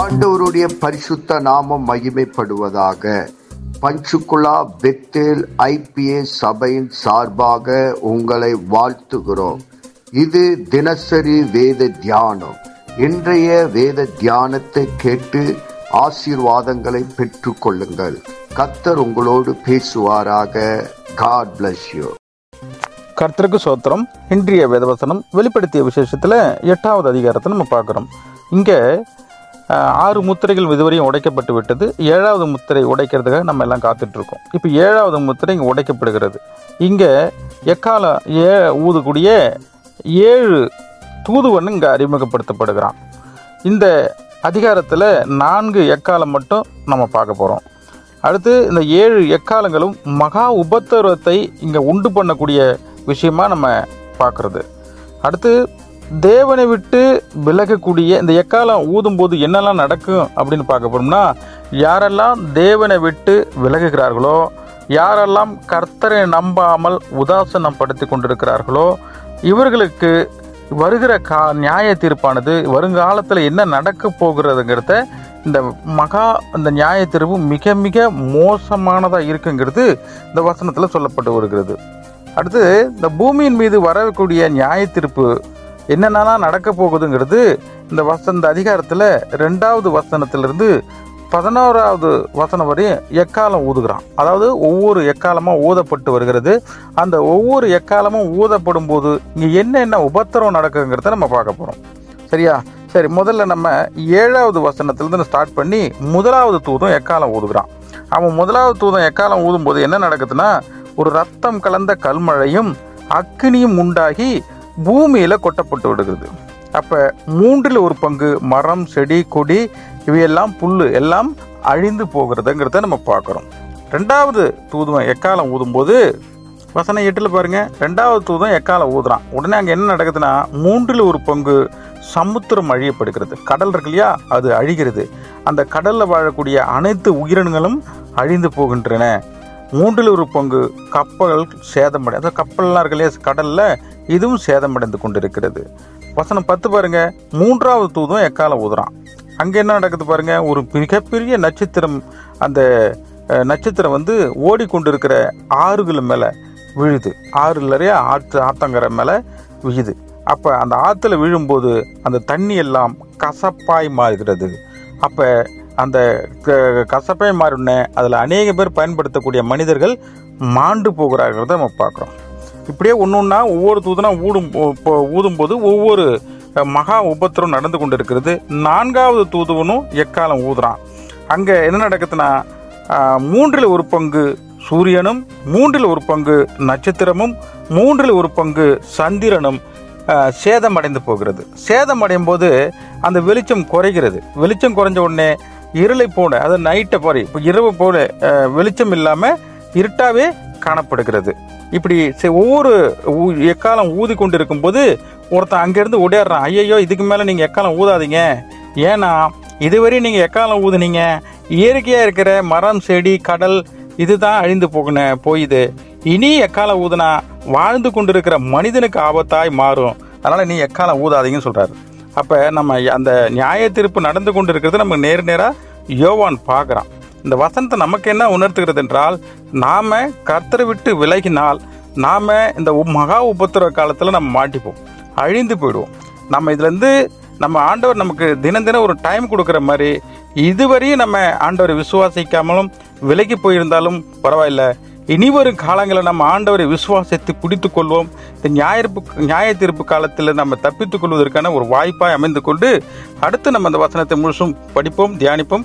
ஆண்டவருடைய பரிசுத்த நாமம் மகிமைப்படுவதாக. பஞ்சுகுலா பெத்தேல் ஐபிஏ சபையின் சார்பாக உங்களை வாழ்த்துகிறோம். இது தினசரி வேத தியானம். இன்றைய வேத தியானத்தை கேட்டு ஆசீர்வாதங்களை பெற்று கொள்ளுங்கள். கத்தர் உங்களோடு பேசுவாராக. காட் பிளஸ் யூ கர்த்தருக்கு சோத்திரம். இன்றைய வேதவசனம் வெளிப்படுத்திய விசேஷத்தில் எட்டாவது அதிகாரத்தை நம்ம பார்க்குறோம். இங்கே ஆறு முத்திரைகள் இதுவரையும் உடைக்கப்பட்டு விட்டது. ஏழாவது முத்திரை உடைக்கிறதுக்காக நம்ம எல்லாம் காத்துட்ருக்கோம். இப்போ ஏழாவது முத்திரை இங்கே உடைக்கப்படுகிறது. இங்கே எக்கால ஏ ஊதுக்கூடிய ஏழு தூதுவன் இங்கே அறிமுகப்படுத்தப்படுகிறான். இந்த அதிகாரத்தில் நான்கு எக்காலம் மட்டும் நம்ம பார்க்க போகிறோம் அடுத்து இந்த ஏழு எக்காலங்களும் மகா உபத்திரவத்தை இங்கே உண்டு பண்ணக்கூடிய விஷயமா நம்ம பார்க்குறது. அடுத்து தேவனை விட்டு விலகக்கூடிய இந்த எக்காலம் ஊதும்போது என்னெல்லாம் நடக்கும் அப்படின்னு பார்க்க போனோம்னா யாரெல்லாம் தேவனை விட்டு விலகுகிறார்களோ யாரெல்லாம் கர்த்தரை நம்பாமல் உதாசனம் படுத்தி கொண்டிருக்கிறார்களோ இவர்களுக்கு வருகிற கா நியாய தீர்ப்பானது வருங்காலத்தில் என்ன நடக்க போகிறதுங்கிறத இந்த மகா இந்த நியாய தீர்வு மிக மிக மோசமானதாக இருக்குங்கிறது இந்த வசனத்தில் சொல்லப்பட்டு வருகிறது. அடுத்து இந்த பூமியின் மீது வரக்கூடிய நியாய தீர்ப்பு என்னென்னலாம் நடக்க போகுதுங்கிறது இந்த வசந்த அதிகாரத்தில் ரெண்டாவது வசனத்திலிருந்து பதினோராவது வசனம் வரையும் எக்காலம் ஊதுகிறான். அதாவது ஒவ்வொரு எக்காலமாக ஊதப்பட்டு வருகிறது. அந்த ஒவ்வொரு எக்காலமும் ஊதப்படும் போது இங்கே என்னென்ன உபத்திரம் நடக்குங்கிறத நம்ம பார்க்க போகிறோம் சரியா? சரி முதல்ல நம்ம ஏழாவது வசனத்திலிருந்து ஸ்டார்ட் பண்ணி முதலாவது தூதம் எக்காலம் ஊதுகிறான். அவன் முதலாவது தூதம் எக்காலம் ஊதும்போது என்ன நடக்குதுன்னா ஒரு ரத்தம் கலந்த கல்மழையும் அக்கினியும் உண்டாகி பூமியில் கொட்டப்பட்டு விடுகிறது. அப்போ மூன்றில் ஒரு பங்கு மரம் செடி கொடி இவையெல்லாம் புல் எல்லாம் அழிந்து போகிறதுங்கிறத நம்ம பார்க்குறோம். ரெண்டாவது தூதுவன் எக்காலம் ஊதும்போது? வசனம் எட்டில் பாருங்கள் ரெண்டாவது தூதம் எக்காலம் ஊதுறான்? உடனே அங்கே என்ன நடக்குதுன்னா மூன்றில் ஒரு பங்கு சமுத்திரம் அழியப்படுகிறது. கடல் இருக்கு இல்லையா? அது அழிகிறது. அந்த கடலில் வாழக்கூடிய அனைத்து உயிரினங்களும் அழிந்து போகின்றன. மூன்றில் ஒரு பங்கு கப்பல் சேதமடை. அதாவது கப்பல்லாம் இருக்கு இல்லையா கடலில்? இதுவும் சேதமடைந்து கொண்டிருக்கிறது. வசனம் பத்து பாருங்க. மூன்றாவது தூதும் எக்கால ஊதுறான். அங்கே என்ன நடக்குது பாருங்க. ஒரு மிகப்பெரிய நட்சத்திரம் அந்த நட்சத்திரம் வந்து ஓடிக்கொண்டிருக்கிற ஆறுகள் மேலே விழுது. ஆறு நிறைய ஆற்று ஆத்தங்கரை மேலே விழுது. அப்போ அந்த ஆற்றுல விழும்போது அந்த தண்ணி எல்லாம் கசப்பாய் மாறுகிறது. அப்போ அந்த க- கசப்பாய் அதில் அநேக பேர் பயன்படுத்தக்கூடிய மனிதர்கள் மாண்டு போகிறார்கிறத நம்ம பார்க்குறோம். இப்படியே ஒன்று ஒன்றா ஒவ்வொரு தூதனா ஊடும் ஊதும்போது ஒவ்வொரு மகா உபத்திரம் நடந்து கொண்டு இருக்கிறது நான்காவது தூதுவனும் எக்காலம் ஊதுறான். அங்கே என்ன நடக்குதுன்னா மூன்றில் ஒரு பங்கு சூரியனும் மூன்றில் ஒரு பங்கு நட்சத்திரமும் மூன்றில் ஒரு பங்கு சந்திரனும் சேதமடைந்து போகிறது. சேதமடையும் போது அந்த வெளிச்சம் குறைகிறது. வெளிச்சம் குறைஞ்ச உடனே இருளை போல அது நைட்டை போல இப்போ இரவு போல வெளிச்சம் இல்லாமல் இருட்டாவே காணப்படுகிறது. இப்படி செ- ஒவ்வொரு ஊ- எக்காலம் ஊதி கொண்டு இருக்கும்போது ஒருத்தன் அங்கேருந்து ஓடிடுறான் ஐயையோ இதுக்கு மேலே நீங்கள் எக்காலம் ஊதாதீங்க? ஏன்னா இதுவரையும் நீங்கள் எக்காலம் ஊதுனீங்க? இயற்கையாக இருக்கிற மரம் செடி கடல் இதுதான் அழிந்து போகண போயுது. இனி எக்காலம் ஊதுனா வாழ்ந்து கொண்டிருக்கிற மனிதனுக்கு ஆபத்தாய் மாறும். அதனால் நீ எக்காலம் ஊதாதீங்கன்னு சொல்கிறாரு அப்போ நம்ம அந்த நியாய தீர்ப்பு நடந்து கொண்டிருக்கிறது நம்ம நேர் நேராக யோவான் பார்க்குறான். இந்த வசனத்தை நமக்கு என்ன உணர்த்துகிறது என்றால் நாம் கர்த்தரை விட்டு விலகினால் நாம் இந்த மகா உபத்திரவ காலத்தில் நம்ம மாட்டிப்போம். அழிந்து போயிடுவோம். நம்ம இதுலேருந்து நம்ம ஆண்டவர் நமக்கு தினம் தினம் ஒரு டைம் கொடுக்குற மாதிரி இதுவரையும் நம்ம ஆண்டவரை விசுவாசிக்காமலும் விலகி போயிருந்தாலும் பரவாயில்ல. இனி வரும் காலங்களில் நம்ம ஆண்டவரை விசுவாசத்தை பிடித்து கொள்வோம். இந்த நியாயப்பு நியாய தீர்ப்பு காலத்தில் நம்ம தப்பித்துக் கொள்வதற்கான ஒரு வாய்ப்பாய் அமைந்து கொண்டு அடுத்து நம்ம அந்த வசனத்தை முழுசும் படிப்போம் தியானிப்போம்.